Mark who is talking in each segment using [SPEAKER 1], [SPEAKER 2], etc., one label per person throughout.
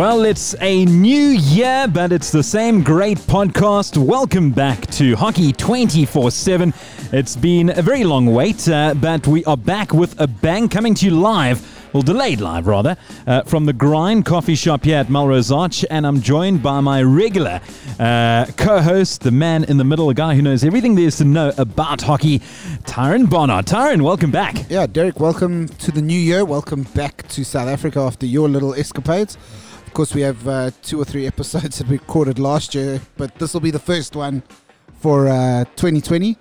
[SPEAKER 1] Well, it's a new year, but it's the same great podcast. Welcome back to Hockey 24 7. It's been a very long wait, uh, but we are back with a bang coming to you live. Well, delayed live rather, uh, from the Grind Coffee Shop here at Melrose Arch, and I'm joined by my regular uh, co-host, the man in the middle, a guy who knows everything there is to know about hockey, Tyron Bonner. Tyron, welcome back.
[SPEAKER 2] Yeah, Derek, welcome to the new year. Welcome back to South Africa after your little escapades. Of course, we have uh, two or three episodes that we recorded last year, but this will be the first one for uh, 2020.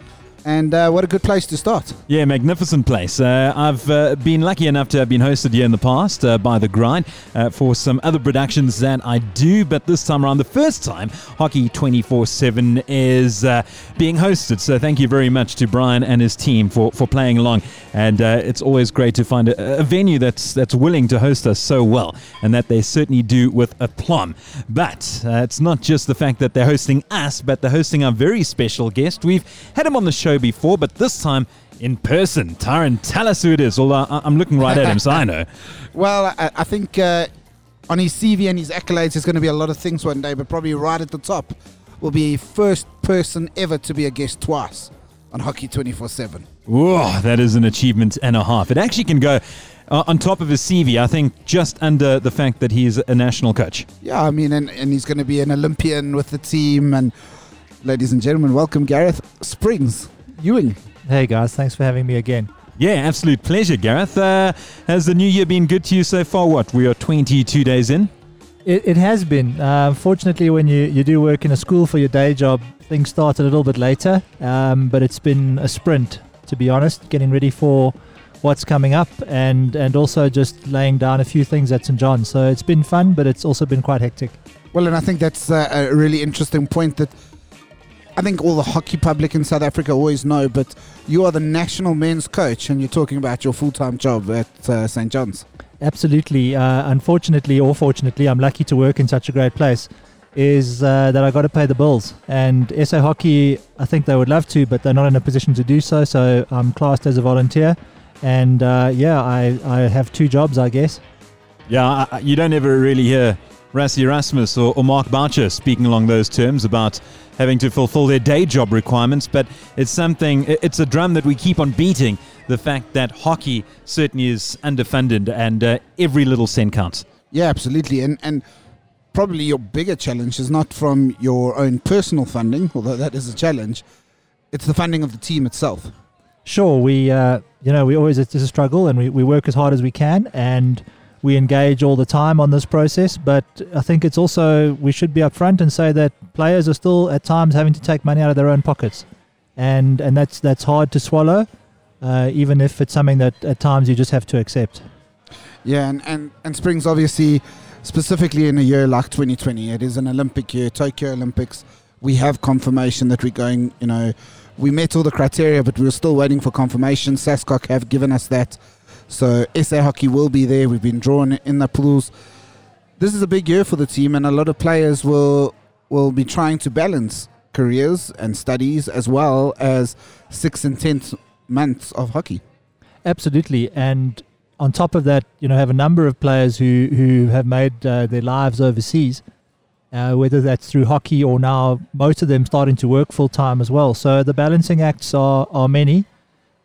[SPEAKER 2] And uh, what a good place to start.
[SPEAKER 1] Yeah, magnificent place. Uh, I've uh, been lucky enough to have been hosted here in the past uh, by The Grind uh, for some other productions that I do, but this time around, the first time, Hockey 24 7 is uh, being hosted. So thank you very much to Brian and his team for, for playing along. And it's always great to find a, a, venue that's, that's willing to host us so well, and that they certainly do with aplomb. But it's not just the fact that they're hosting us, but they're hosting our very special guest. We've had him on the show show before, but this time in person. Tyron, tell us who it is. Although I'm looking right at him, so I know.
[SPEAKER 2] Well, I, I think uh, on his CV and his accolades, there's going to be a lot of things one day, but probably right at the top will be first person ever to be a guest twice on Hockey 24 7.
[SPEAKER 1] Whoa, that is an achievement and a half. It actually can go. Uh, on top of his CV, I think just under the fact that he's a national coach.
[SPEAKER 2] Yeah, I mean, and, and he's going to be an Olympian with the team. And ladies and gentlemen, welcome Garreth Springs. Ewing.
[SPEAKER 3] Hey guys, thanks for having me again.
[SPEAKER 1] Yeah, absolute pleasure, Garreth. Uh, has the new year been good to you so far? What, we are 22 days in?
[SPEAKER 3] It, it has been. Uh, fortunately, when you, you do work in a school for your day job, things start a little bit later, um, but it's been a sprint, to be honest, getting ready for what's coming up and, and also just laying down a few things at St. John. So it's been fun, but it's also been quite hectic.
[SPEAKER 2] Well, and I think that's uh, a really interesting point that I think all the hockey public in South Africa always know, but you are the national men's coach, and you're talking about your full-time job at uh, St. John's.
[SPEAKER 3] Absolutely. Uh, unfortunately, or fortunately, I'm lucky to work in such a great place. Is uh, that I got to pay the bills, and SA Hockey, I think they would love to, but they're not in a position to do so. So I'm classed as a volunteer, and uh, yeah, I I have two jobs, I guess.
[SPEAKER 1] Yeah, I, you don't ever really hear Rassie Erasmus or, or Mark Boucher speaking along those terms about having to fulfill their day job requirements, but it's something, it's a drum that we keep on beating. The fact that hockey certainly is underfunded and uh, every little cent counts.
[SPEAKER 2] Yeah, absolutely. And, and probably your bigger challenge is not from your own personal funding, although that is a challenge, it's the funding of the team itself.
[SPEAKER 3] Sure, we, uh, you know, we always, it's a struggle and we, we work as hard as we can. And we engage all the time on this process, but I think it's also we should be upfront and say that players are still at times having to take money out of their own pockets, and and that's that's hard to swallow, uh, even if it's something that at times you just have to accept.
[SPEAKER 2] Yeah, and and, and Springs obviously specifically in a year like 2020, it is an Olympic year, Tokyo Olympics. We have confirmation that we're going. You know, we met all the criteria, but we're still waiting for confirmation. SASCOC have given us that so SA Hockey will be there. We've been drawn in the pools. This is a big year for the team, and a lot of players will will be trying to balance careers and studies as well as six and ten months of hockey.
[SPEAKER 3] Absolutely, and on top of that, you know, have a number of players who who have made uh, their lives overseas. Uh, whether that's through hockey or now most of them starting to work full time as well. So the balancing acts are, are many,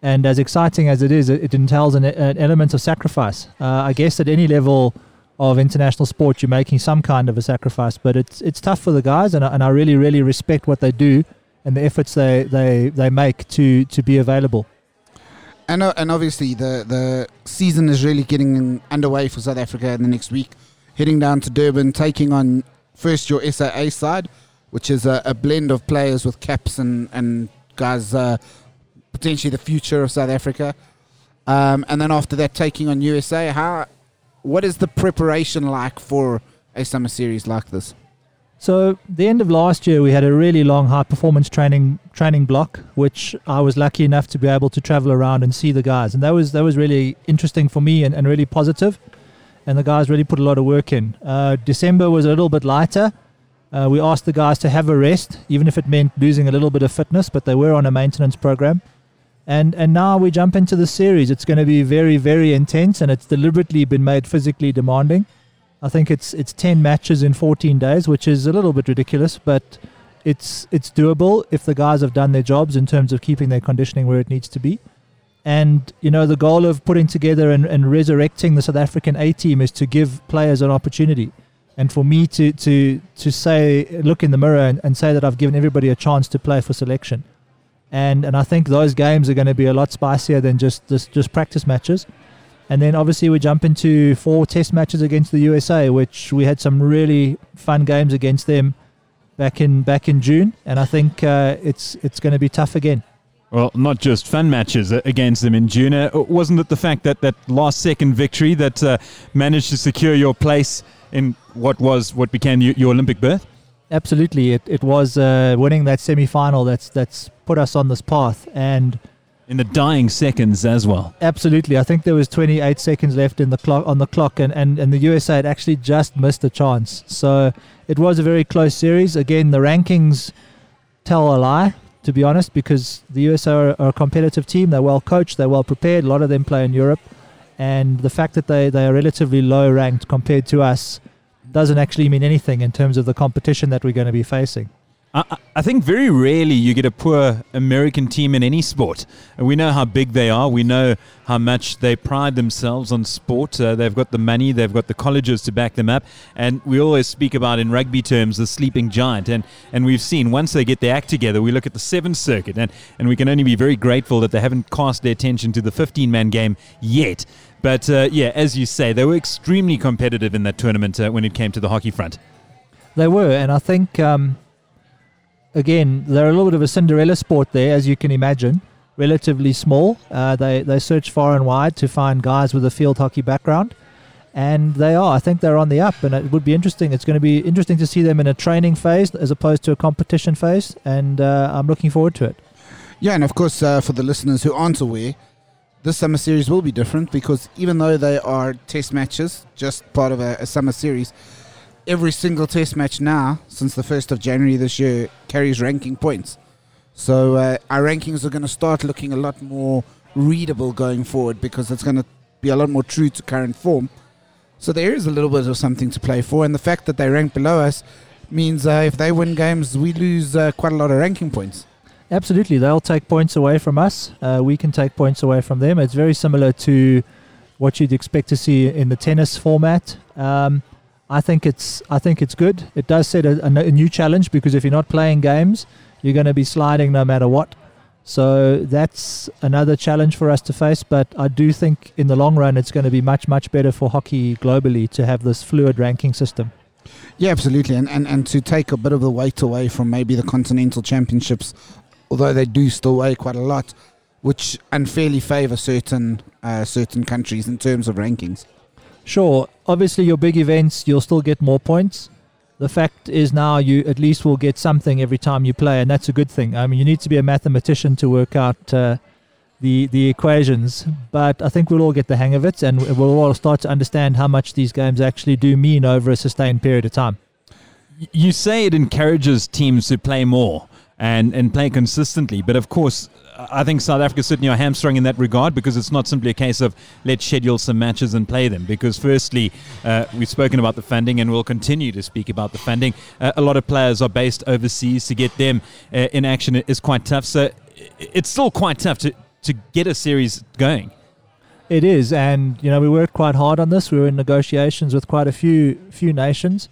[SPEAKER 3] and as exciting as it is, it, it entails an, an, element of sacrifice. Uh, I guess at any level of international sport, you're making some kind of a sacrifice, but it's it's tough for the guys, and, and I really, really respect what they do and the efforts they, they, they make to, to be available.
[SPEAKER 2] And, uh, and obviously, the, the season is really getting underway for South Africa in the next week. Heading down to Durban, taking on first your SAA side, which is a, a blend of players with caps and, and guys uh, potentially the future of South Africa. Um, and then after that, taking on USA. How, what is the preparation like for a summer series like this?
[SPEAKER 3] So the end of last year, we had a really long high performance training training block, which I was lucky enough to be able to travel around and see the guys, and that was that was really interesting for me and, and really positive. And the guys really put a lot of work in. Uh, December was a little bit lighter. Uh, we asked the guys to have a rest, even if it meant losing a little bit of fitness, but they were on a maintenance program. And and now we jump into the series. It's going to be very very intense, and it's deliberately been made physically demanding. I think it's it's 10 matches in 14 days, which is a little bit ridiculous, but it's it's doable if the guys have done their jobs in terms of keeping their conditioning where it needs to be. And you know the goal of putting together and, and resurrecting the South African A team is to give players an opportunity. And for me to to to say, look in the mirror and, and say that I've given everybody a chance to play for selection, and and I think those games are going to be a lot spicier than just just, just practice matches. And then obviously we jump into four test matches against the USA, which we had some really fun games against them back in back in June, and I think uh, it's it's going to be tough again.
[SPEAKER 1] Well, not just fun matches against them in June. Uh, wasn't it the fact that that last second victory that uh, managed to secure your place in what was what became your Olympic berth?
[SPEAKER 3] Absolutely, it it was uh, winning that semi final that's that's put us on this path and
[SPEAKER 1] in the dying seconds as well.
[SPEAKER 3] Absolutely, I think there was 28 seconds left in the clock on the clock, and, and, and the USA had actually just missed a chance. So it was a very close series. Again, the rankings tell a lie, to be honest, because the USA are, are a competitive team. They're well coached, they're well prepared. A lot of them play in Europe, and the fact that they they are relatively low ranked compared to us doesn't actually mean anything in terms of the competition that we're going to be facing.
[SPEAKER 1] I, I, think very rarely you get a poor American team in any sport. We know how big they are. We know how much they pride themselves on sport. Uh, they've got the money, they've got the colleges to back them up. And we always speak about, in rugby terms, the sleeping giant. And, and we've seen once they get their act together, we look at the Sevens circuit, and, and we can only be very grateful that they haven't cast their attention to the 15 man game yet. But uh, yeah, as you say, they were extremely competitive in that tournament uh, when it came to the hockey front.
[SPEAKER 3] They were, and I think. Um again, they're a little bit of a Cinderella sport there, as you can imagine. Relatively small. Uh, they they search far and wide to find guys with a field hockey background, and they are. I think they're on the up, and it would be interesting. It's going to be interesting to see them in a training phase as opposed to a competition phase, and uh, I'm looking forward to it.
[SPEAKER 2] Yeah, and of course, uh, for the listeners who aren't aware, this summer series will be different because even though they are test matches, just part of a, a summer series, every single test match now, since the 1st of January this year, carries ranking points. So uh, our rankings are going to start looking a lot more readable going forward because it's going to be a lot more true to current form. So there is a little bit of something to play for, and the fact that they rank below us means uh, if they win games, we lose uh, quite a lot of ranking points.
[SPEAKER 3] Absolutely, they'll take points away from us. Uh, we can take points away from them. It's very similar to what you'd expect to see in the tennis format. Um, I think it's I think it's good. It does set a, a, new challenge because if you're not playing games, you're going to be sliding no matter what. So that's another challenge for us to face. But I do think in the long run, it's going to be much much better for hockey globally to have this fluid ranking system.
[SPEAKER 2] Yeah, absolutely, and and and to take a bit of the weight away from maybe the continental championships, although they do still weigh quite a lot, which unfairly favour certain uh, certain countries in terms of rankings.
[SPEAKER 3] Sure, obviously your big events you'll still get more points. The fact is now you at least will get something every time you play, and that's a good thing. I mean, you need to be a mathematician to work out uh, the the equations, but I think we'll all get the hang of it, and we'll all start to understand how much these games actually do mean over a sustained period of time.
[SPEAKER 1] You say it encourages teams to play more and, and play consistently. But of course, I think South Africa certainly are hamstrung in that regard because it's not simply a case of let's schedule some matches and play them. Because firstly, uh, we've spoken about the funding and we'll continue to speak about the funding. Uh, a lot of players are based overseas. To get them uh, in action is quite tough. So it's still quite tough to, to get a series going.
[SPEAKER 3] It is, and you know we worked quite hard on this. We were in negotiations with quite a few few nations.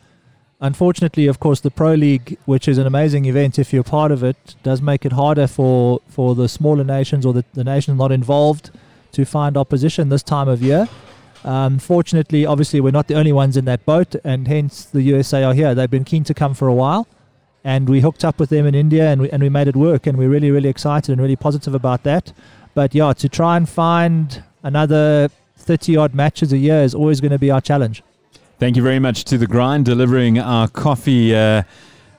[SPEAKER 3] Unfortunately, of course, the Pro League, which is an amazing event if you're part of it, does make it harder for, for the smaller nations or the, the nations not involved to find opposition this time of year. Um, fortunately, obviously, we're not the only ones in that boat, and hence the USA are here. They've been keen to come for a while, and we hooked up with them in India, and we, and we made it work, and we're really, really excited and really positive about that. But yeah, to try and find another 30 odd matches a year is always going to be our challenge.
[SPEAKER 1] Thank you very much to the grind, delivering our coffee uh,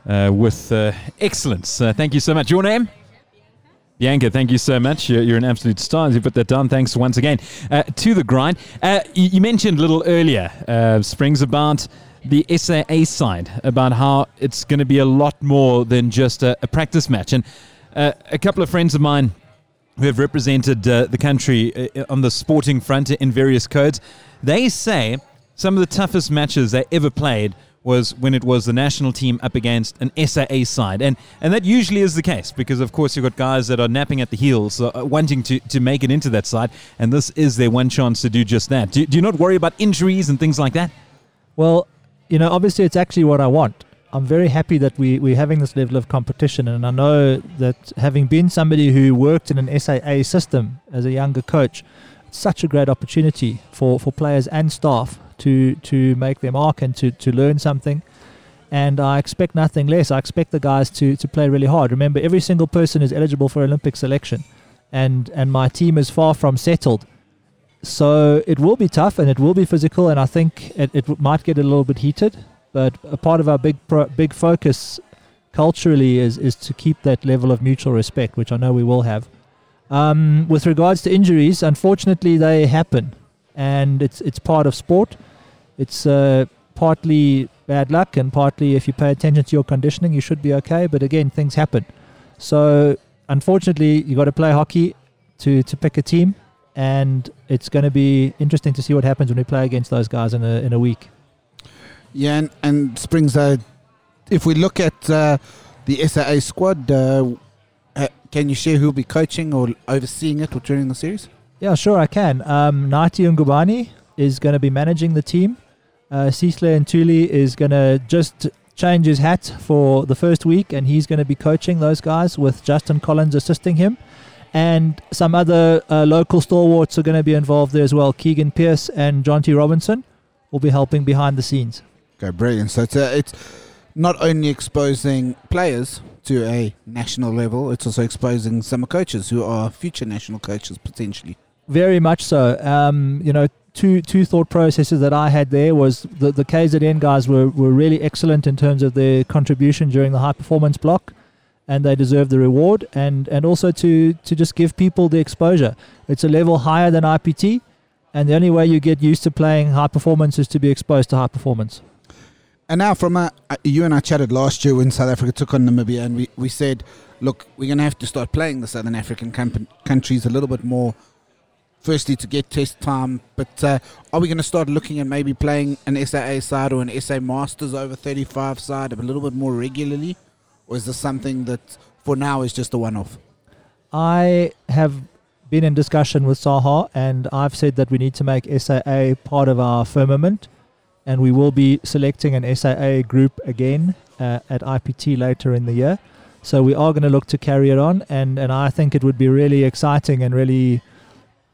[SPEAKER 1] uh, with uh, excellence. Uh, thank you so much. Your name? Bianca, thank you so much. You're, you're, an absolute star. You put that down. Thanks once again. Uh, to the grind. Uh, you, you, mentioned a little earlier, Springs, about the SAA side, about how it's going to be a lot more than just a, a practice match. And a couple of friends of mine who have represented the country on the sporting front in various codes, they say some of the toughest matches they ever played was when it was the national team up against an SAA side. And and that usually is the case because, of course, you've got guys that are napping at the heels, uh, wanting to, to make it into that side. And this is their one chance to do just that. Do, do you not worry about injuries and things like that?
[SPEAKER 3] Well, you know, obviously it's actually what I want. I'm very happy that we, we're having this level of competition. And I know that having been somebody who worked in an SAA system as a younger coach, it's such a great opportunity for, for players and staff to to make their mark and to, to learn something. And I expect nothing less. I expect the guys to, to play really hard. Remember, every single person is eligible for Olympic selection, and and my team is far from settled. So it will be tough and it will be physical, and I think it, it might get a little bit heated. But a part of our big pro, big focus culturally is is to keep that level of mutual respect, which I know we will have. Um, with regards to injuries, unfortunately, they happen, and it's it's part of sport. It's uh, partly bad luck and partly if you pay attention to your conditioning, you should be okay. But again, things happen. So unfortunately, you got to play hockey to to pick a team, and it's going to be interesting to see what happens when we play against those guys in a in a week.
[SPEAKER 2] Yeah, and, and Springs, uh, if we look at uh, the SAA squad, uh, uh, can you share who'll be coaching or overseeing it or during the series?
[SPEAKER 3] Yeah, sure, I can. Um, Nati Ngubani is going to be managing the team. Uh, Sihle Ntuli is going to just change his hat for the first week, and he's going to be coaching those guys with Justin Collins assisting him. And some other uh, local stalwarts are going to be involved there as well. Keegan Pierce and Jonty Robinson will be helping behind the scenes.
[SPEAKER 2] Okay, brilliant. So it's, uh, it's not only exposing players to a national level, it's also exposing summer coaches who are future national coaches potentially.
[SPEAKER 3] Very much so. Um, you know, two two thought processes that I had there was the the KZN guys were, were really excellent in terms of their contribution during the high performance block, and they deserve the reward, and and also to to just give people the exposure. It's a level higher than IPT, and the only way you get used to playing high performance is to be exposed to high performance.
[SPEAKER 2] And now, from a, you and I chatted last year when South Africa took on Namibia, and we, we said, look, we're going to have to start playing the Southern African countries a little bit more firstly to get test time, but uh, are we going to start looking at maybe playing an SAA side or an SA Masters over 35 side a little bit more regularly? Or is this something that for now is just a one off?
[SPEAKER 3] I have been in discussion with SAHA and I've said that we need to make SAA part of our firmament and we will be selecting an SAA group again uh, at IPT later in the year. So we are going to look to carry it on and, and I think it would be really exciting and really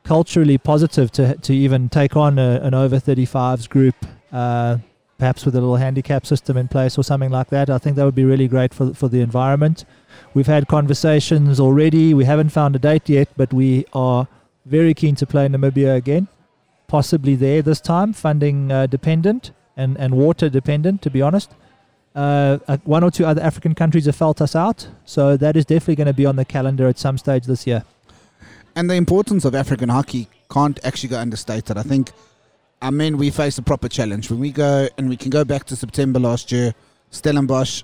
[SPEAKER 3] culturally positive to to even take on a, an over 35s group, uh, perhaps with a little handicap system in place or something like that. I think that would be really great for for the environment. We've had conversations already. We haven't found a date yet, but we are very keen to play Namibia again, possibly there this time, funding uh, dependent and, and water dependent, to be honest. Uh, uh one or two other African countries have felt us out, so that is definitely going to be on the calendar at some stage this year
[SPEAKER 2] and the importance of African hockey can't actually go understated. I think, I mean, we face a proper challenge when we go, and we can go back to September last year, Stellenbosch,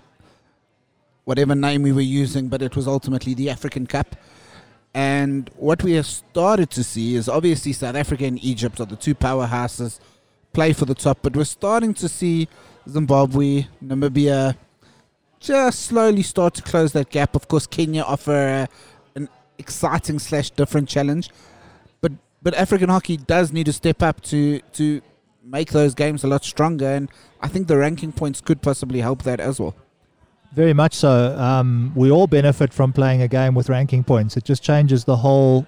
[SPEAKER 2] whatever name we were using, but it was ultimately the African Cup. And what we have started to see is obviously South Africa and Egypt are the two powerhouses, play for the top, but we're starting to see Zimbabwe, Namibia just slowly start to close that gap. Of course, Kenya offer exciting slash different challenge. But but African hockey does need to step up to to make those games a lot stronger, and I think the ranking points could possibly help that as well.
[SPEAKER 3] Very much so. Um, we all benefit from playing a game with ranking points. It just changes the whole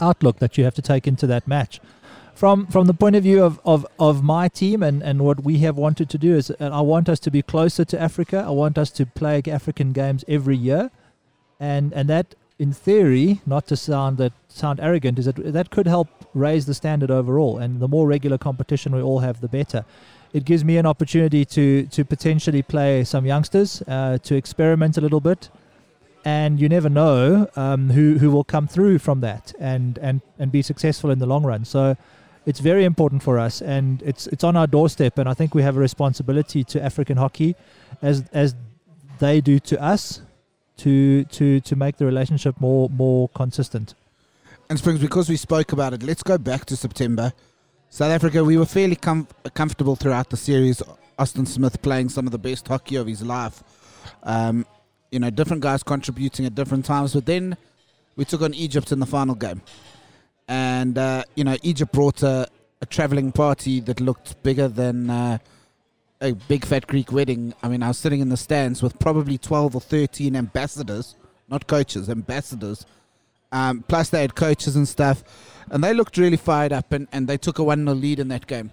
[SPEAKER 3] outlook that you have to take into that match. From from the point of view of, of, of my team and, and what we have wanted to do is I want us to be closer to Africa. I want us to play African games every year. And and that in theory, not to sound that sound arrogant, is that that could help raise the standard overall. And the more regular competition we all have, the better. It gives me an opportunity to to potentially play some youngsters, uh, to experiment a little bit, and you never know um, who who will come through from that and and and be successful in the long run. So. It's very important for us, and it's it's on our doorstep. And I think we have a responsibility to African hockey, as as they do to us, to to to make the relationship more more consistent.
[SPEAKER 2] And Springs, because we spoke about it, let's go back to September. South Africa, we were fairly com- comfortable throughout the series. Austin Smith playing some of the best hockey of his life. Um, you know, different guys contributing at different times. But then we took on Egypt in the final game. And, uh, you know, Egypt brought a, a traveling party that looked bigger than uh, a big fat Greek wedding. I mean, I was sitting in the stands with probably 12 or 13 ambassadors, not coaches, ambassadors. Um, plus, they had coaches and stuff. And they looked really fired up and, and they took a 1 0 lead in that game.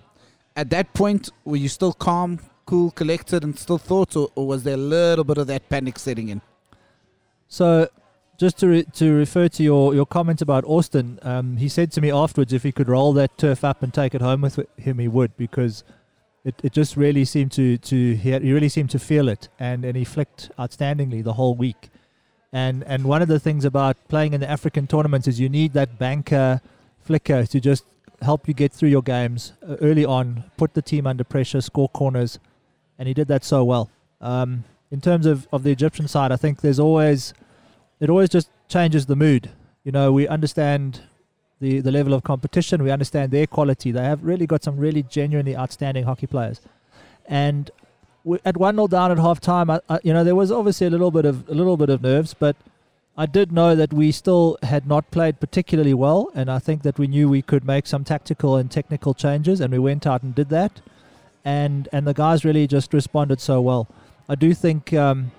[SPEAKER 2] At that point, were you still calm, cool, collected, and still thought, or, or was there a little bit of that panic setting in?
[SPEAKER 3] So, just to re- to refer to your, your comment about Austin, um, he said to me afterwards if he could roll that turf up and take it home with him, he would because it, it just really seemed to to he, had, he really seemed to feel it and, and he flicked outstandingly the whole week. And and one of the things about playing in the African tournaments is you need that banker flicker to just help you get through your games uh, early on, put the team under pressure, score corners, and he did that so well. Um, in terms of, of the Egyptian side, I think there's always it always just changes the mood. You know, we understand the, the level of competition, we understand their quality. They have really got some really genuinely outstanding hockey players. And we, at 1 0 down at half time, I, I, you know, there was obviously a little bit of a little bit of nerves, but I did know that we still had not played particularly well, and I think that we knew we could make some tactical and technical changes, and we went out and did that. And and the guys really just responded so well. I do think um,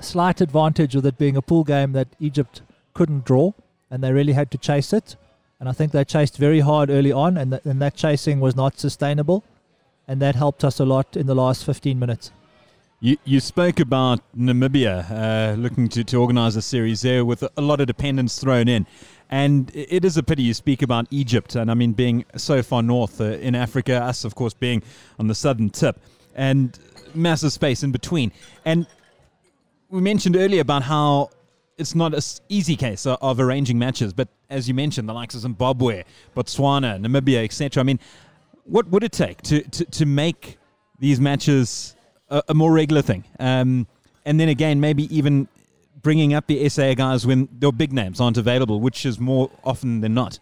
[SPEAKER 3] slight advantage with it being a pool game that Egypt couldn't draw, and they really had to chase it. And I think they chased very hard early on, and, th- and that chasing was not sustainable, and that helped us a lot in the last 15 minutes.
[SPEAKER 1] You, you spoke about Namibia uh, looking to, to organise a series there with a lot of dependence thrown in. And it is a pity you speak about Egypt, and I mean, being so far north uh, in Africa, us, of course, being on the southern tip, and massive space in between. And we mentioned earlier about how it's not an easy case of, arranging matches, but as you mentioned, the likes of Zimbabwe, Botswana, Namibia, etc. I mean, what would it take to, to, to make these matches a, a more regular thing? Um, and then again, maybe even bringing up the SA guys when their big names aren't available, which is more often than not.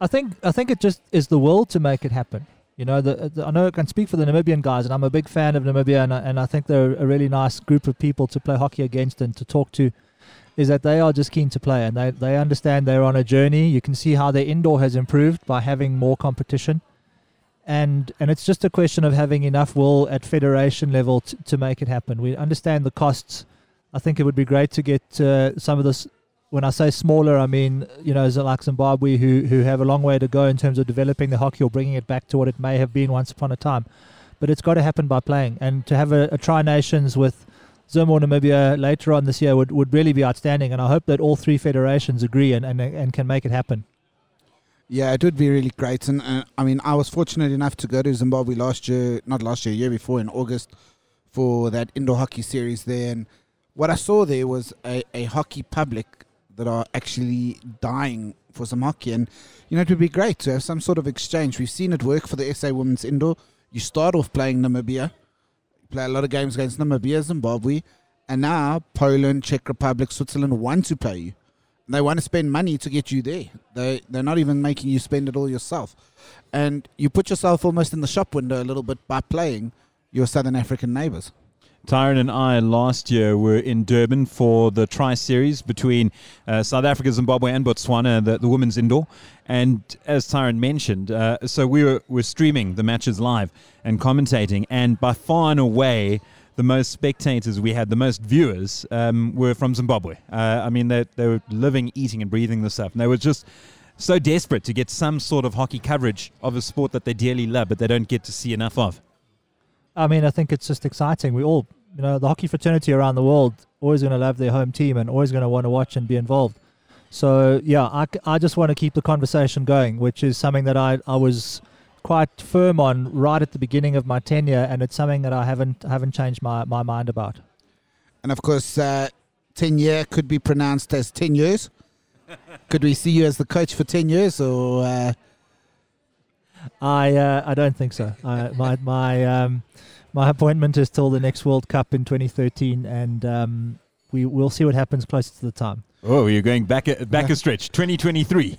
[SPEAKER 3] I think I think it just is the will to make it happen. You know, the, the, I know I can speak for the Namibian guys, and I'm a big fan of Namibia, and I, and I think they're a really nice group of people to play hockey against and to talk to. Is that they are just keen to play, and they, they understand they're on a journey. You can see how their indoor has improved by having more competition, and and it's just a question of having enough will at federation level to, to make it happen. We understand the costs. I think it would be great to get uh, some of this when I say smaller, I mean you know like Zimbabwe, who who have a long way to go in terms of developing the hockey or bringing it back to what it may have been once upon a time. But it's got to happen by playing, and to have a, a Tri Nations with Zim or Namibia later on this year would, would really be outstanding. And I hope that all three federations agree and, and, and can make it happen.
[SPEAKER 2] Yeah, it would be really great. And uh, I mean, I was fortunate enough to go to Zimbabwe last year, not last year, year before in August for that indoor hockey series there. And what I saw there was a, a hockey public that are actually dying for some hockey. And, you know, it would be great to have some sort of exchange. We've seen it work for the SA Women's Indoor. You start off playing Namibia, you play a lot of games against Namibia, Zimbabwe, and now Poland, Czech Republic, Switzerland want to play you. They want to spend money to get you there. They they're not even making you spend it all yourself, and you put yourself almost in the shop window a little bit by playing your Southern African neighbours.
[SPEAKER 1] Tyron and I last year were in Durban for the Tri Series between uh, South Africa, Zimbabwe, and Botswana, the, the women's indoor. And as Tyron mentioned, uh, so we were, were streaming the matches live and commentating, and by far and away, the most spectators we had, the most viewers, um, were from Zimbabwe. Uh, I mean, they, they were living, eating, and breathing this stuff. And they were just so desperate to get some sort of hockey coverage of a sport that they dearly love, but they don't get to see enough of.
[SPEAKER 3] I mean, I think it's just exciting. We all, you know, the hockey fraternity around the world always going to love their home team and always going to want to watch and be involved. So, yeah, I, I just want to keep the conversation going, which is something that I, I was quite firm on right at the beginning of my tenure, and it's something that I haven't haven't changed my, my mind about.
[SPEAKER 2] And of course, uh, 10 year could be pronounced as 10 years. could we see you as the coach for 10 years or. Uh,
[SPEAKER 3] I uh, I don't think so. I, my my um, my appointment is till the next World Cup in 2013, and um, we will see what happens closer to the time.
[SPEAKER 1] Oh, you're going back a, back a stretch, 2023.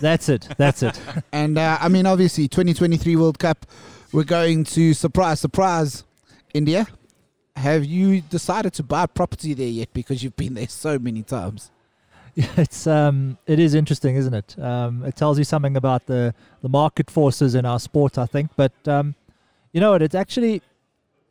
[SPEAKER 3] That's it. That's it.
[SPEAKER 2] And uh, I mean, obviously, 2023 World Cup, we're going to surprise, surprise, India. Have you decided to buy property there yet? Because you've been there so many times.
[SPEAKER 3] it's um, it is interesting, isn't it? Um, it tells you something about the the market forces in our sport, I think. But um, you know what? It's actually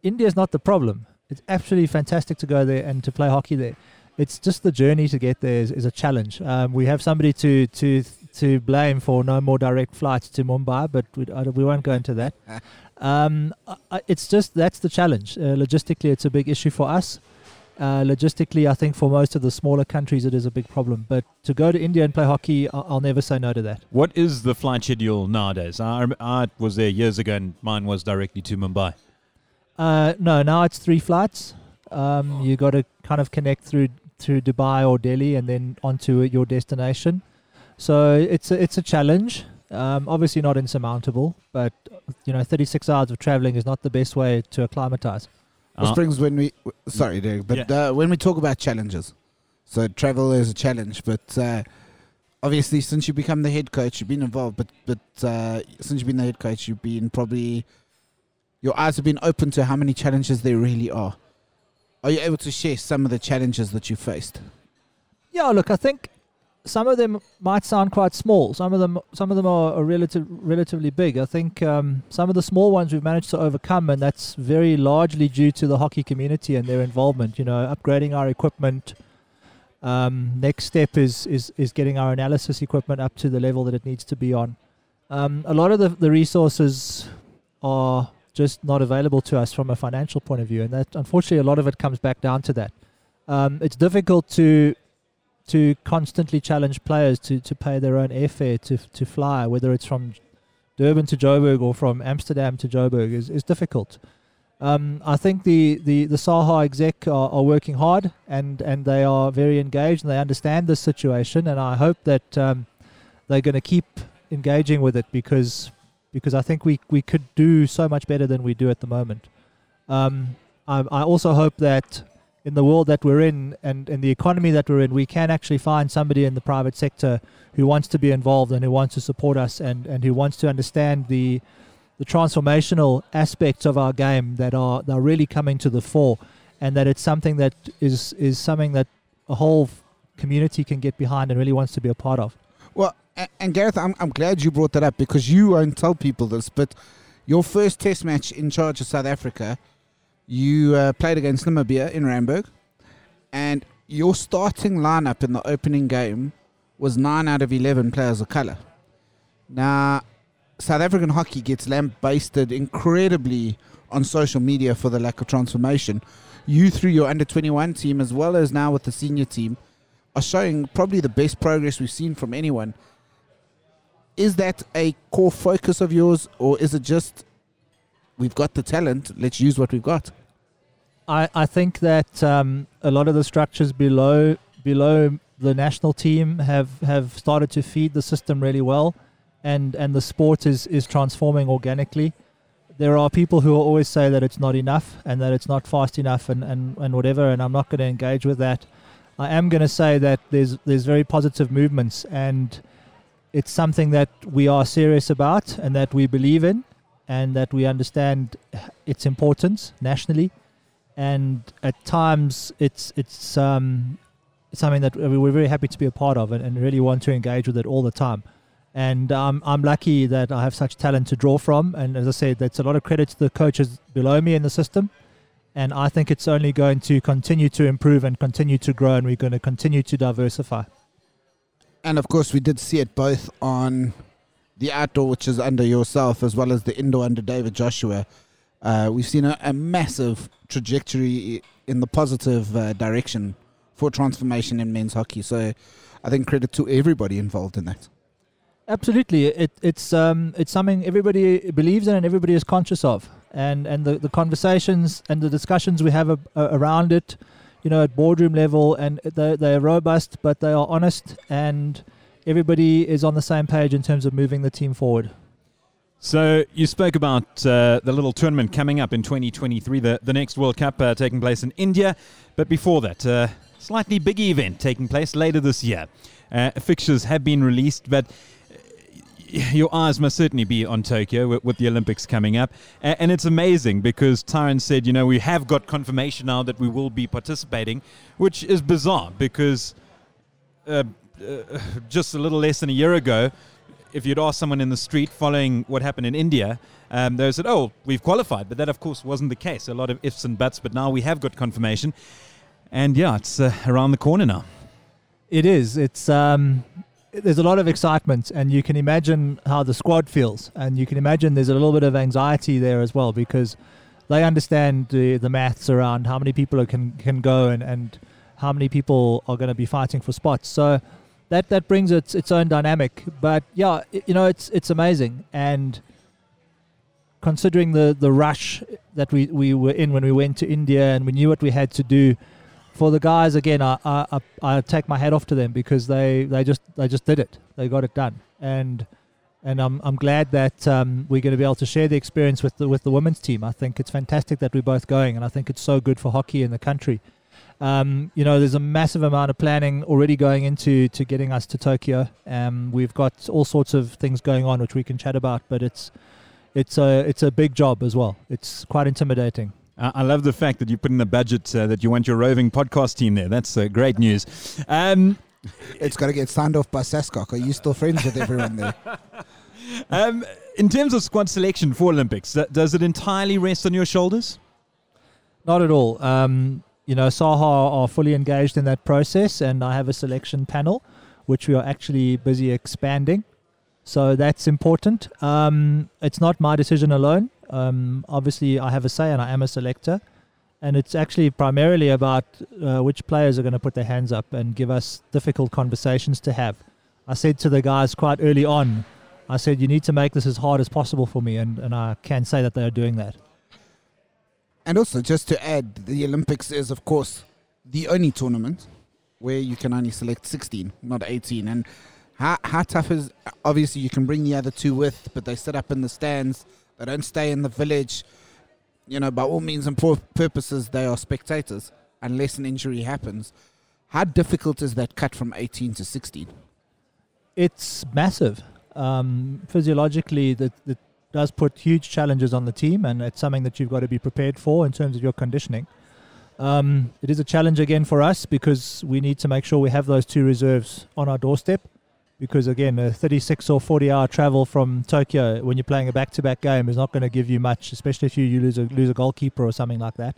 [SPEAKER 3] India is not the problem. It's absolutely fantastic to go there and to play hockey there. It's just the journey to get there is, is a challenge. Um, we have somebody to to to blame for no more direct flights to Mumbai, but we, we won't go into that. Um, I, it's just that's the challenge. Uh, logistically, it's a big issue for us. Uh, logistically, I think for most of the smaller countries, it is a big problem. But to go to India and play hockey, I'll, I'll never say no to that.
[SPEAKER 1] What is the flight schedule nowadays? I, I was there years ago, and mine was directly to Mumbai.
[SPEAKER 3] Uh, no, now it's three flights. Um, you got to kind of connect through through Dubai or Delhi and then onto your destination. So it's a, it's a challenge. Um, obviously not insurmountable, but you know, 36 hours of traveling is not the best way to acclimatize.
[SPEAKER 2] Well,
[SPEAKER 1] Uh,
[SPEAKER 2] Springs, when we sorry, Derek, but uh, when we talk about challenges, so travel is a challenge. But uh, obviously, since you become the head coach, you've been involved. But but uh, since you've been the head coach, you've been probably your eyes have been open to how many challenges there really are. Are you able to share some of the challenges that you faced?
[SPEAKER 3] Yeah, look, I think some of them might sound quite small. Some of them, some of them are, are relative, relatively big. I think um, some of the small ones we've managed to overcome, and that's very largely due to the hockey community and their involvement. You know, upgrading our equipment. Um, next step is, is is getting our analysis equipment up to the level that it needs to be on. Um, a lot of the, the resources are just not available to us from a financial point of view, and that unfortunately a lot of it comes back down to that. Um, it's difficult to to constantly challenge players to, to pay their own airfare to to fly, whether it's from Durban to Joburg or from Amsterdam to Joburg, is, is difficult. Um, I think the, the, the SAHA exec are, are working hard and, and they are very engaged and they understand the situation. And I hope that um, they're going to keep engaging with it because because I think we, we could do so much better than we do at the moment. Um, I, I also hope that in the world that we're in and in the economy that we're in, we can actually find somebody in the private sector who wants to be involved and who wants to support us and, and who wants to understand the the transformational aspects of our game that are that are really coming to the fore, and that it's something that is is something that a whole community can get behind and really wants to be a part of.
[SPEAKER 2] Well, and, Garreth, I'm, I'm glad you brought that up because you won't tell people this, but your first test match in charge of South Africa, you uh, played against Namibia in Randburg, and your starting lineup in the opening game was 9 out of 11 players of colour. Now, South African hockey gets lambasted incredibly on social media for the lack of transformation. You, through your under 21 team, as well as now with the senior team, are showing probably the best progress we've seen from anyone. Is that a core focus of yours, or is it just we've got the talent, let's use what we've got?
[SPEAKER 3] I, I think that um, a lot of the structures below below the national team have, have started to feed the system really well, and, and the sport is, is transforming organically. There are people who always say that it's not enough and that it's not fast enough and, and, and whatever, and I'm not going to engage with that. I am going to say that there's there's very positive movements, and it's something that we are serious about and that we believe in, and that we understand its importance nationally and at times it's it's um, something that we're very happy to be a part of and, and really want to engage with it all the time. And um, I'm lucky that I have such talent to draw from. And as I said, that's a lot of credit to the coaches below me in the system. And I think it's only going to continue to improve and continue to grow, and we're going to continue to diversify.
[SPEAKER 2] And of course, we did see it both on the outdoor, which is under yourself, as well as the indoor under David Joshua. Uh, we've seen a, a massive trajectory in the positive uh, direction for transformation in men's hockey. So I think credit to everybody involved in that.
[SPEAKER 3] Absolutely, it, it's um, it's something everybody believes in and everybody is conscious of, and and the, the conversations and the discussions we have a, a, around it, you know, at boardroom level, and they they're robust, but they are honest, and everybody is on the same page in terms of moving the team forward.
[SPEAKER 1] So you spoke about uh, the little tournament coming up in 2023, the, the next World Cup uh, taking place in India. But before that, uh, slightly bigger event taking place later this year. Uh, fixtures have been released, but your eyes must certainly be on Tokyo with, with the Olympics coming up. and it's amazing because Tyron said, you know, we have got confirmation now that we will be participating, which is bizarre because uh, uh, just a little less than a year ago, if you'd asked someone in the street following what happened in India, um, they said, oh, we've qualified. But that, of course, wasn't the case. A lot of ifs and buts, but now we have got confirmation. And yeah, it's uh, around the corner now.
[SPEAKER 3] It is. It's um, there's a lot of excitement, and you can imagine how the squad feels, and you can imagine there's a little bit of anxiety there as well because they understand the the maths around how many people can can go and and how many people are going to be fighting for spots. So that that brings its its own dynamic. But yeah, you know, it's it's amazing, and considering the the rush that we we were in when we went to India, and we knew what we had to do for the guys again, I, I, I take my hat off to them because they, they just they just did it. They got it done, and and I'm I'm glad that um, we're going to be able to share the experience with the with the women's team. I think it's fantastic that we're both going, and I think it's so good for hockey in the country. Um, you know, there's a massive amount of planning already going into to getting us to Tokyo. Um, we've got all sorts of things going on which we can chat about, but it's it's a it's a big job as well. It's quite intimidating.
[SPEAKER 1] I love the fact that you put in the budget uh, that you want your roving podcast team there. That's uh, great news. Um,
[SPEAKER 2] it's got to get signed off by SASCOC. Are you still friends with everyone there?
[SPEAKER 1] Um, in terms of squad selection for Olympics, does it entirely rest on your shoulders?
[SPEAKER 3] Not at all. Um, you know, SAHA are fully engaged in that process, and I have a selection panel, which we are actually busy expanding. So that's important. Um, it's not my decision alone. Um, obviously, I have a say and I am a selector. And it's actually primarily about uh, which players are going to put their hands up and give us difficult conversations to have. I said to the guys quite early on, I said, you need to make this as hard as possible for me. And, and I can say that they are doing that.
[SPEAKER 2] And also, just to add, the Olympics is, of course, the only tournament where you can only select 16, not 18. And how, how tough is obviously you can bring the other two with, but they sit up in the stands. They don't stay in the village. You know, by all means and purposes, they are spectators unless an injury happens. How difficult is that cut from 18 to 16?
[SPEAKER 3] It's massive. Um, physiologically, the, that does put huge challenges on the team, and it's something that you've got to be prepared for in terms of your conditioning. Um, it is a challenge again for us because we need to make sure we have those two reserves on our doorstep because again, a 36 or 40 hour travel from Tokyo when you're playing a back to back game is not going to give you much, especially if you, you lose a lose a goalkeeper or something like that.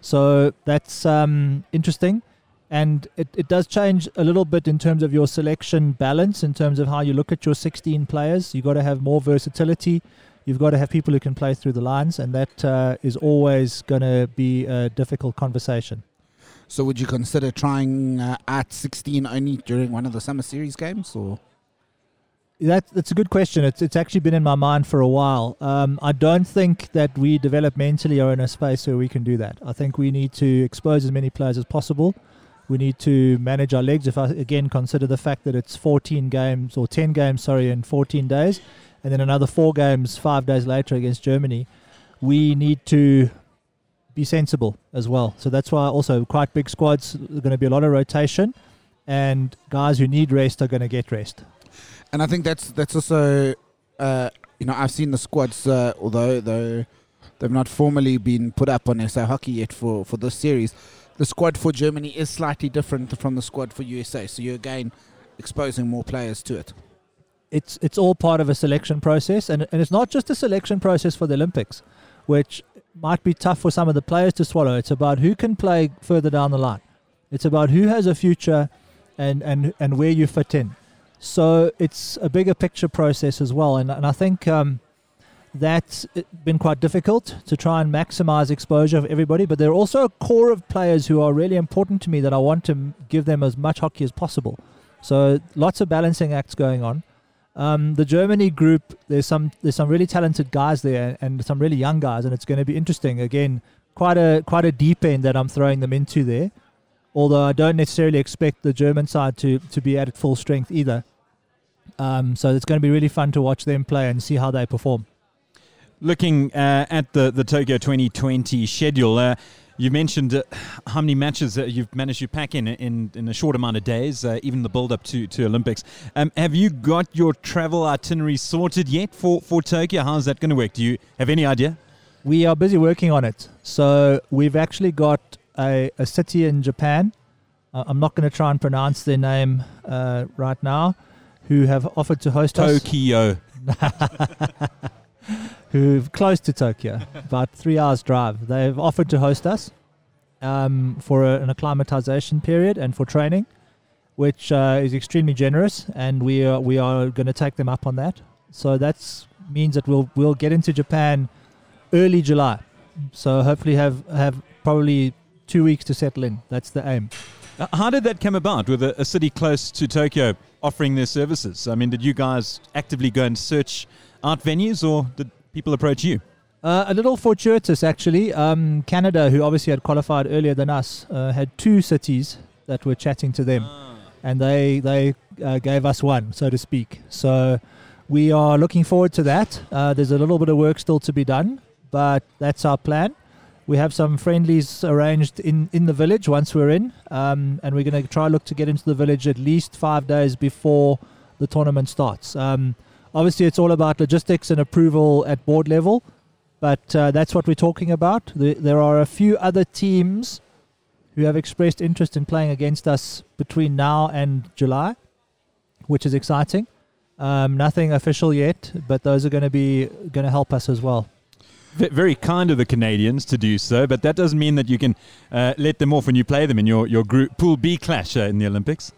[SPEAKER 3] So that's um, interesting. And it, it does change a little bit in terms of your selection balance, in terms of how you look at your 16 players. You've got to have more versatility. You've got to have people who can play through the lines, and that uh, is always going to be a difficult conversation.
[SPEAKER 2] So would you consider trying uh, at 16 only during one of the summer series games or?
[SPEAKER 3] That, that's a good question. It's, it's actually been in my mind for a while. Um, I don't think that we developmentally are in a space where we can do that. I think we need to expose as many players as possible. We need to manage our legs. If I again consider the fact that it's 14 games or 10 games, sorry, in 14 days, and then another four games five days later against Germany, we need to be sensible as well. So that's why also quite big squads. There's going to be a lot of rotation, and guys who need rest are going to get rest.
[SPEAKER 2] And I think that's that's also uh, you know I've seen the squads uh, although though they've not formally been put up on SA Hockey yet for for this series. The squad for Germany is slightly different from the squad for USA, so you're again exposing more players to it.
[SPEAKER 3] It's it's all part of a selection process, and and it's not just a selection process for the Olympics, which might be tough for some of the players to swallow. It's about who can play further down the line. It's about who has a future and, and, and where you fit in. So it's a bigger picture process as well. And, and I think um, that's been quite difficult to try and maximize exposure of everybody. But there are also a core of players who are really important to me that I want to give them as much hockey as possible. So lots of balancing acts going on. Um, the Germany group, there's some there's some really talented guys there and some really young guys, and it's going to be interesting. Again, quite a quite a deep end that I'm throwing them into there. Although I don't necessarily expect the German side to to be at full strength either. Um, so it's going to be really fun to watch them play and see how they perform.
[SPEAKER 1] Looking uh, at the the Tokyo 2020 schedule. Uh, You mentioned uh, how many matches uh, you've managed to pack in in, in a short amount of days, uh, even the build up to, to Olympics. Um, have you got your travel itinerary sorted yet for, for Tokyo? How's that going to work? Do you have any idea?
[SPEAKER 3] We are busy working on it. So we've actually got a, a city in Japan. Uh, I'm not going to try and pronounce their name uh, right now, who have offered to host us.
[SPEAKER 1] Tokyo.
[SPEAKER 3] who close to Tokyo, about three hours drive. They've offered to host us um, for a, an acclimatization period and for training, which uh, is extremely generous, and we are we are going to take them up on that. So that means that we'll we'll get into Japan early July. So hopefully have have probably two weeks to settle in. That's the aim.
[SPEAKER 1] Uh, how did that come about with a, a city close to Tokyo offering their services? I mean, did you guys actively go and search out venues, or did people approach you?
[SPEAKER 3] Uh, a little fortuitous, actually. Um, Canada, who obviously had qualified earlier than us, uh, had two cities that were chatting to them, ah. and they they uh, gave us one, so to speak. So we are looking forward to that. Uh, there's a little bit of work still to be done, but that's our plan. We have some friendlies arranged in, in the village once we're in, um, and we're going to try look to get into the village at least five days before the tournament starts. Um, Obviously, it's all about logistics and approval at board level, but uh, that's what we're talking about. The, there are a few other teams who have expressed interest in playing against us between now and July, which is exciting. Um, nothing official yet, but those are going to be going to help us as well.
[SPEAKER 1] Very kind of the Canadians to do so, but that doesn't mean that you can uh, let them off when you play them in your, your group Pool B clash uh, in the Olympics.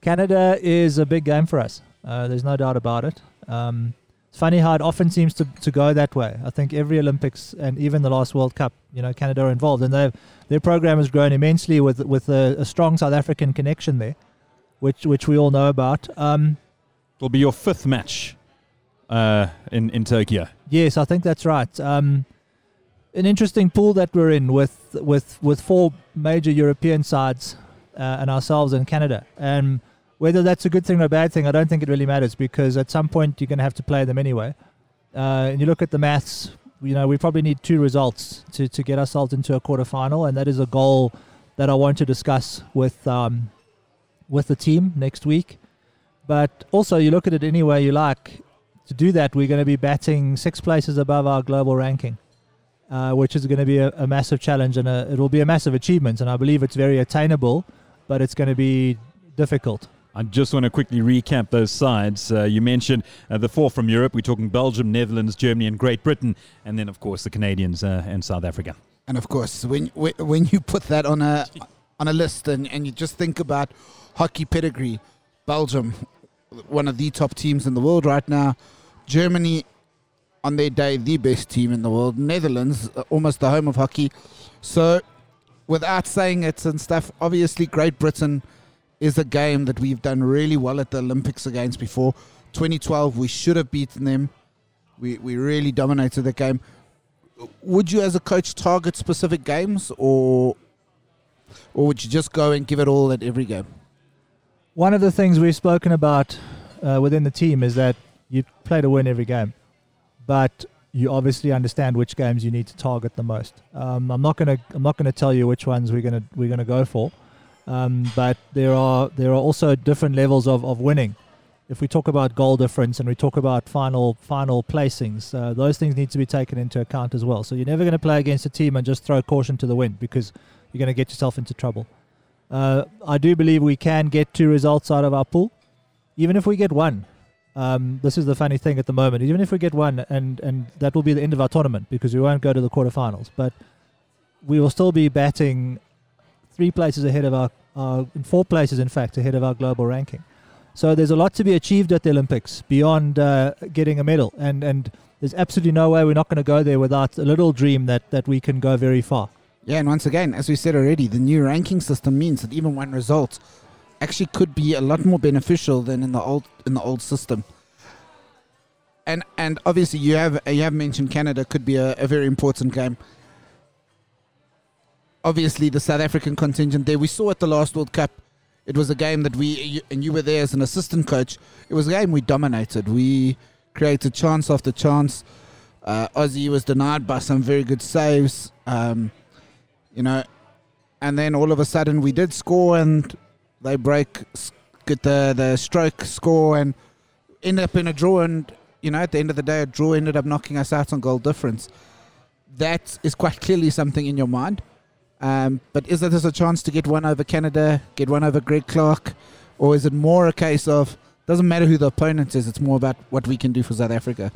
[SPEAKER 3] Canada is a big game for us. Uh, there's no doubt about it. Um, it's funny how it often seems to, to go that way. I think every Olympics and even the last World Cup, you know, Canada are involved, and their program has grown immensely with with a, a, strong South African connection there, which which we all know about. Um,
[SPEAKER 1] It'll be your fifth match uh, in in Tokyo.
[SPEAKER 3] Yes, I think that's right. Um, an interesting pool that we're in with with with four major European sides uh, and ourselves in Canada, and whether that's a good thing or a bad thing, I don't think it really matters because at some point you're going to have to play them anyway. Uh, and you look at the maths, you know, we probably need two results to, to get ourselves into a quarterfinal, and that is a goal that I want to discuss with um, with the team next week. But also, you look at it any way you like. To do that, we're going to be batting six places above our global ranking, uh, which is going to be a, a massive challenge, and a, it will be a massive achievement. And I believe it's very attainable, but it's going to be difficult.
[SPEAKER 1] I just want to quickly recap those sides. Uh, you mentioned uh, the four from Europe. We're talking Belgium, Netherlands, Germany, and Great Britain, and then of course the Canadians uh, and South Africa.
[SPEAKER 2] And of course, when when you put that on a on a list and, and you just think about hockey pedigree, Belgium, one of the top teams in the world right now, Germany, on their day, the best team in the world, Netherlands, uh, almost the home of hockey. So, without saying it and stuff, obviously Great Britain is a game that we've done really well at the Olympics against before. 2012, we should have beaten them. We, we really dominated the game. Would you, as a coach, target specific games, or or would you just go and give it all at every game?
[SPEAKER 3] One of the things we've spoken about uh, within the team is that you play to win every game, but you obviously understand which games you need to target the most. Um, I'm not gonna I'm not gonna tell you which ones we're gonna we're gonna go for. Um, but there are there are also different levels of, of winning. If we talk about goal difference and we talk about final final placings, uh, those things need to be taken into account as well. So you're never going to play against a team and just throw caution to the wind because you're going to get yourself into trouble. Uh, I do believe we can get two results out of our pool, even if we get one. Um, this is the funny thing at the moment. Even if we get one, and and that will be the end of our tournament because we won't go to the quarterfinals, but we will still be batting three places ahead of our, uh, four places, in fact, ahead of our global ranking. So there's a lot to be achieved at the Olympics beyond uh, getting a medal, and and there's absolutely no way we're not going to go there without a little dream that that we can go very far.
[SPEAKER 2] Yeah, and once again, as we said already, the new ranking system means that even one result actually could be a lot more beneficial than in the old in the old system. And and obviously you have you have mentioned Canada could be a, a very important game obviously the South African contingent there. We saw at the last World Cup, it was a game that we, and you were there as an assistant coach, it was a game we dominated. We created chance after chance. Uh, Aussie was denied by some very good saves. Um, you know, and then all of a sudden we did score and they break, get the the stroke score and end up in a draw. And you know, at the end of the day, a draw ended up knocking us out on goal difference. That is quite clearly something in your mind. Um, but is this a chance to get one over Canada, get one over Greg Clark, or is it more a case of doesn't matter who the opponent is, it's more about what we can do for South Africa?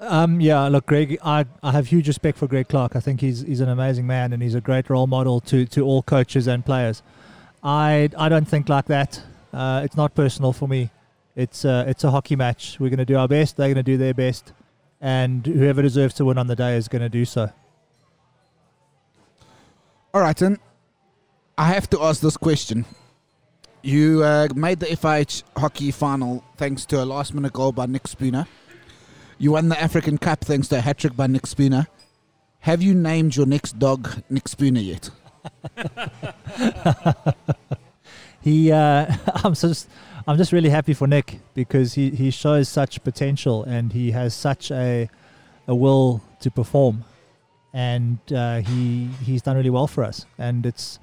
[SPEAKER 3] Um, yeah, look, Greg, I, I have huge respect for Greg Clark. I think he's he's an amazing man and he's a great role model to, to all coaches and players. I I don't think like that. Uh, it's not personal for me. It's uh, it's a hockey match. We're going to do our best. They're going to do their best, and whoever deserves to win on the day is going to do so.
[SPEAKER 2] All right, then. I have to ask this question. You uh, made the FIH hockey final thanks to a last minute goal by Nick Spooner. You won the African Cup thanks to a hat trick by Nick Spooner. Have you named your next dog Nick Spooner yet?
[SPEAKER 3] He, uh, I'm just, I'm just really happy for Nick because he, he shows such potential and he has such a, a will to perform, and uh, he he's done really well for us. And it's,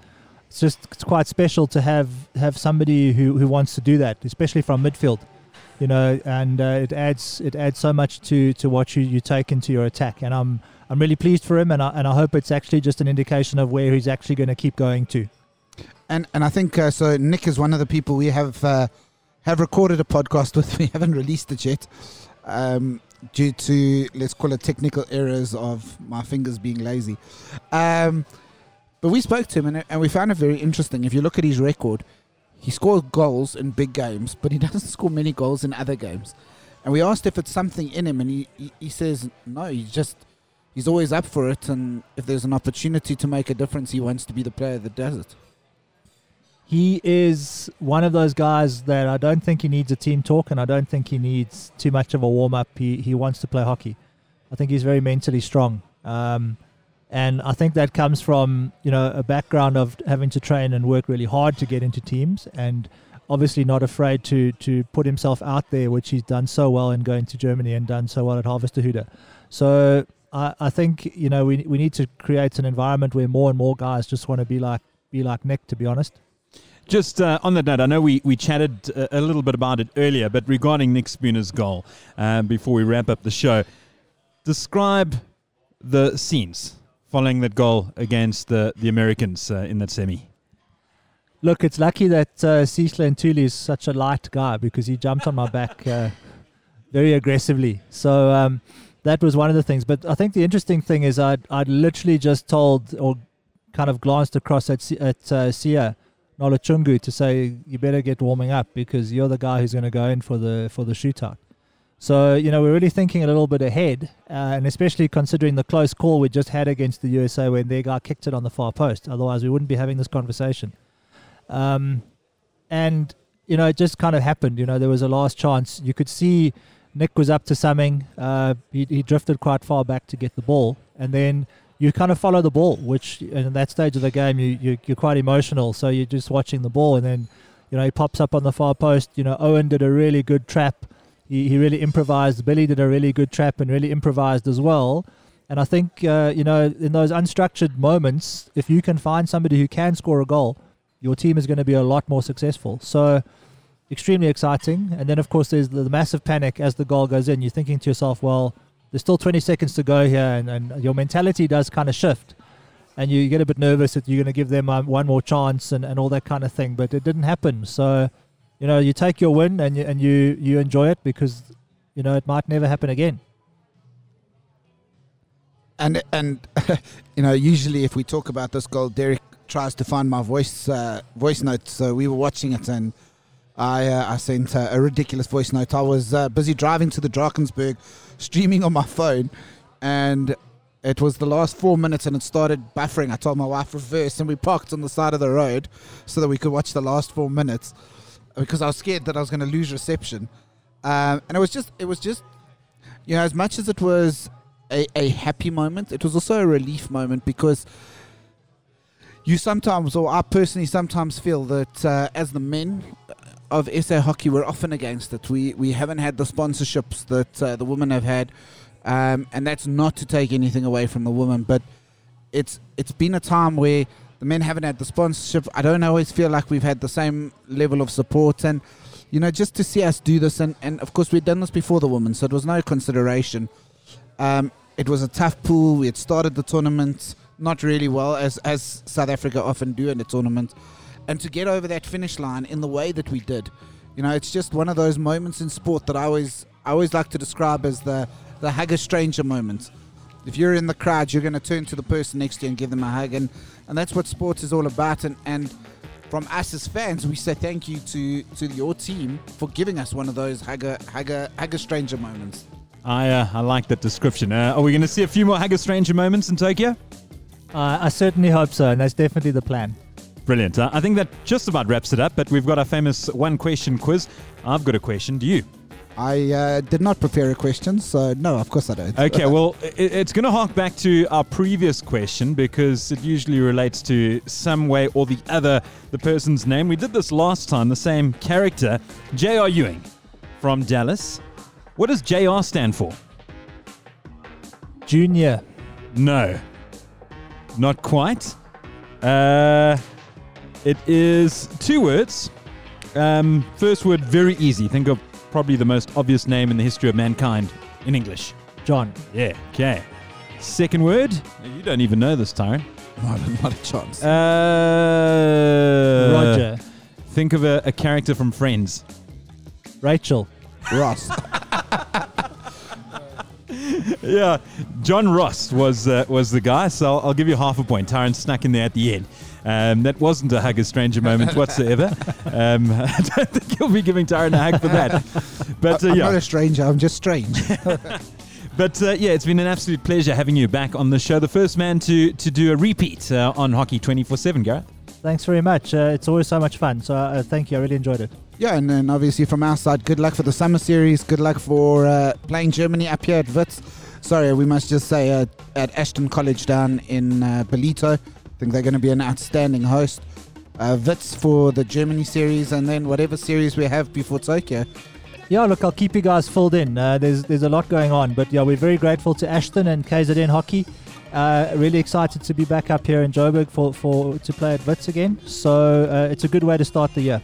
[SPEAKER 3] it's just it's quite special to have have somebody who, who wants to do that, especially from midfield, you know. And uh, it adds it adds so much to, to what you, you take into your attack. And I'm I'm really pleased for him, and I, and I hope it's actually just an indication of where he's actually going to keep going to.
[SPEAKER 2] And and I think uh, so. Nick is one of the people we have uh, have recorded a podcast with. We haven't released it yet, um, due to let's call it technical errors of my fingers being lazy. Um, but we spoke to him and, and we found it very interesting. If you look at his record, he scores goals in big games, but he doesn't score many goals in other games. And we asked if it's something in him, and he, he, he says no. He's just he's always up for it, and if there's an opportunity to make a difference, he wants to be the player that does it.
[SPEAKER 3] He is one of those guys that I don't think he needs a team talk, and I don't think he needs too much of a warm up. He he wants to play hockey. I think he's very mentally strong, um, and I think that comes from you know a background of having to train and work really hard to get into teams, and obviously not afraid to to put himself out there, which he's done so well in going to Germany and done so well at Harvestehude. So I, I think you know we we need to create an environment where more and more guys just want to be like be like Nick. To be honest.
[SPEAKER 1] Just uh, on that note, I know we, we chatted a, a little bit about it earlier, but regarding Nick Spooner's goal, um, before we wrap up the show, describe the scenes following that goal against the, the Americans uh, in that semi.
[SPEAKER 3] Look, it's lucky that uh, Cecil Ntuli is such a light guy because he jumped on my back uh, very aggressively. So um, that was one of the things. But I think the interesting thing is I'd, I'd literally just told or kind of glanced across at, at uh, Sia Nolutshungu to say, you better get warming up because you're the guy who's going to go in for the, for the shootout. So, you know, we're really thinking a little bit ahead, uh, and especially considering the close call we just had against the USA when their guy kicked it on the far post. Otherwise, we wouldn't be having this conversation. Um, and you know, it just kind of happened. You know, there was a last chance. You could see Nick was up to something. Uh, he, he drifted quite far back to get the ball, and then you kind of follow the ball, which in that stage of the game you, you you're quite emotional. So you're just watching the ball, and then you know he pops up on the far post. You know, Owen did a really good trap. He he really improvised. Billy did a really good trap and really improvised as well. And I think uh, you know in those unstructured moments, if you can find somebody who can score a goal, your team is going to be a lot more successful. So, extremely exciting. And then, of course, there's the, the massive panic as the goal goes in. You're thinking to yourself, well, there's still 20 seconds to go here, and, and your mentality does kind of shift. And you get a bit nervous that you're going to give them um, one more chance and, and all that kind of thing. But it didn't happen. So, you know, you take your win and you, and you, you enjoy it because, you know, it might never happen again.
[SPEAKER 2] and and you know usually if we talk about this goal derek tries to find my voice uh, voice notes. so we were watching it and i uh, i sent uh, a ridiculous voice note i was uh, busy driving to the drakensberg streaming on my phone and it was the last four minutes and it started buffering i told my wife reverse and we parked on the side of the road so that we could watch the last four minutes because i was scared that i was going to lose reception um, and it was just it was just you know as much as it was a, a happy moment. It was also a relief moment because you sometimes, or I personally sometimes feel that uh, as the men of SA hockey, we're often against it. We we haven't had the sponsorships that uh, the women have had, um, and that's not to take anything away from the women, but it's it's been a time where the men haven't had the sponsorship. I don't always feel like we've had the same level of support and you know just to see us do this and, and of course we'd done this before the women, so it was no consideration. Um, it was a tough pool. We had started the tournament not really well as as South Africa often do in the tournament, and to get over that finish line in the way that we did, you know, it's just one of those moments in sport that I always I always like to describe as the the hug a stranger moment. If you're in the crowd, you're going to turn to the person next to you and give them a hug, and, and that's what sports is all about. And, and from us as fans, we say thank you to, to your team for giving us one of those hug a, hug a, hug a stranger moments.
[SPEAKER 1] I uh, I like that description. Uh, are we going to see a few more Hug a Stranger moments in Tokyo?
[SPEAKER 3] Uh, I certainly hope so, and that's definitely the plan.
[SPEAKER 1] Brilliant. Uh, I think that just about wraps it up, but we've got our famous one question quiz. I've got a question. Do you?
[SPEAKER 2] I uh, did not prepare a question, so no, of course I don't.
[SPEAKER 1] Okay, well, it, it's going to hark back to our previous question because it usually relates to some way or the other the person's name. We did this last time, the same character, J.R. Ewing from Dallas. What does JR stand for?
[SPEAKER 3] Junior.
[SPEAKER 1] No, not quite. Uh, it is two words. Um, first word, very easy. Think of probably the most obvious name in the history of mankind in English.
[SPEAKER 3] John.
[SPEAKER 1] Yeah, okay. Second word, you don't even know this, Tyron.
[SPEAKER 2] not, not a chance.
[SPEAKER 1] Uh,
[SPEAKER 3] Roger.
[SPEAKER 1] Think of a, a character from Friends.
[SPEAKER 3] Rachel.
[SPEAKER 2] Ross.
[SPEAKER 1] Yeah, John Ross was uh, was the guy. So I'll, I'll give you half a point. Tyron snuck in there at the end. Um, that wasn't a hug a stranger moment whatsoever. um, I don't think you'll be giving Tyron a hug for that. But uh,
[SPEAKER 2] I'm
[SPEAKER 1] yeah,
[SPEAKER 2] not a stranger. I'm just strange.
[SPEAKER 1] But uh, yeah, it's been an absolute pleasure having you back on the show. The first man to to do a repeat uh, on Hockey 24 7, Garreth.
[SPEAKER 3] Thanks very much. Uh, it's always so much fun. So uh, thank you. I really enjoyed it.
[SPEAKER 2] Yeah, and then obviously from our side, good luck for the summer series. Good luck for uh, playing Germany up here at Wits. Sorry, we must just say uh, at Ashton College down in uh, Ballito. Think they're going to be an outstanding host. Uh, Wits for the Germany series, and then whatever series we have before Tokyo.
[SPEAKER 3] Yeah, look, I'll keep you guys filled in. Uh, there's there's a lot going on, but yeah, we're very grateful to Ashton and KZN Hockey. Uh, really excited to be back up here in Joburg for, for to play at Wits again. So uh, it's a good way to start the year.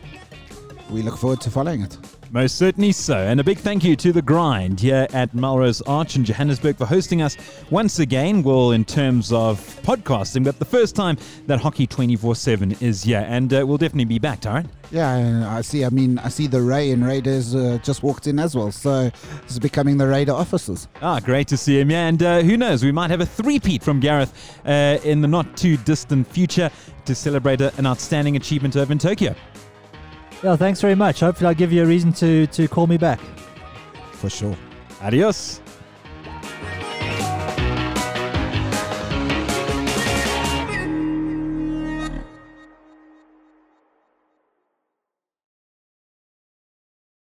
[SPEAKER 2] We look forward to following it.
[SPEAKER 1] Most certainly so. And a big thank you to The Grind here at Melrose Arch in Johannesburg for hosting us once again. Well, in terms of podcasting, but the first time that Hockey 24 7 is here. And uh, we'll definitely be back, Tyron.
[SPEAKER 2] Yeah, I see. I mean, I see the Ray and Raiders uh, just walked in as well. So this is becoming the Raider officers.
[SPEAKER 1] Ah, great to see him. Yeah, and uh, who knows, we might have a three-peat from Garreth uh, in the not too distant future to celebrate an outstanding achievement over in Tokyo.
[SPEAKER 3] Yeah, thanks very much. Hopefully, I'll give you a reason to to call me back.
[SPEAKER 2] For sure.
[SPEAKER 1] Adios.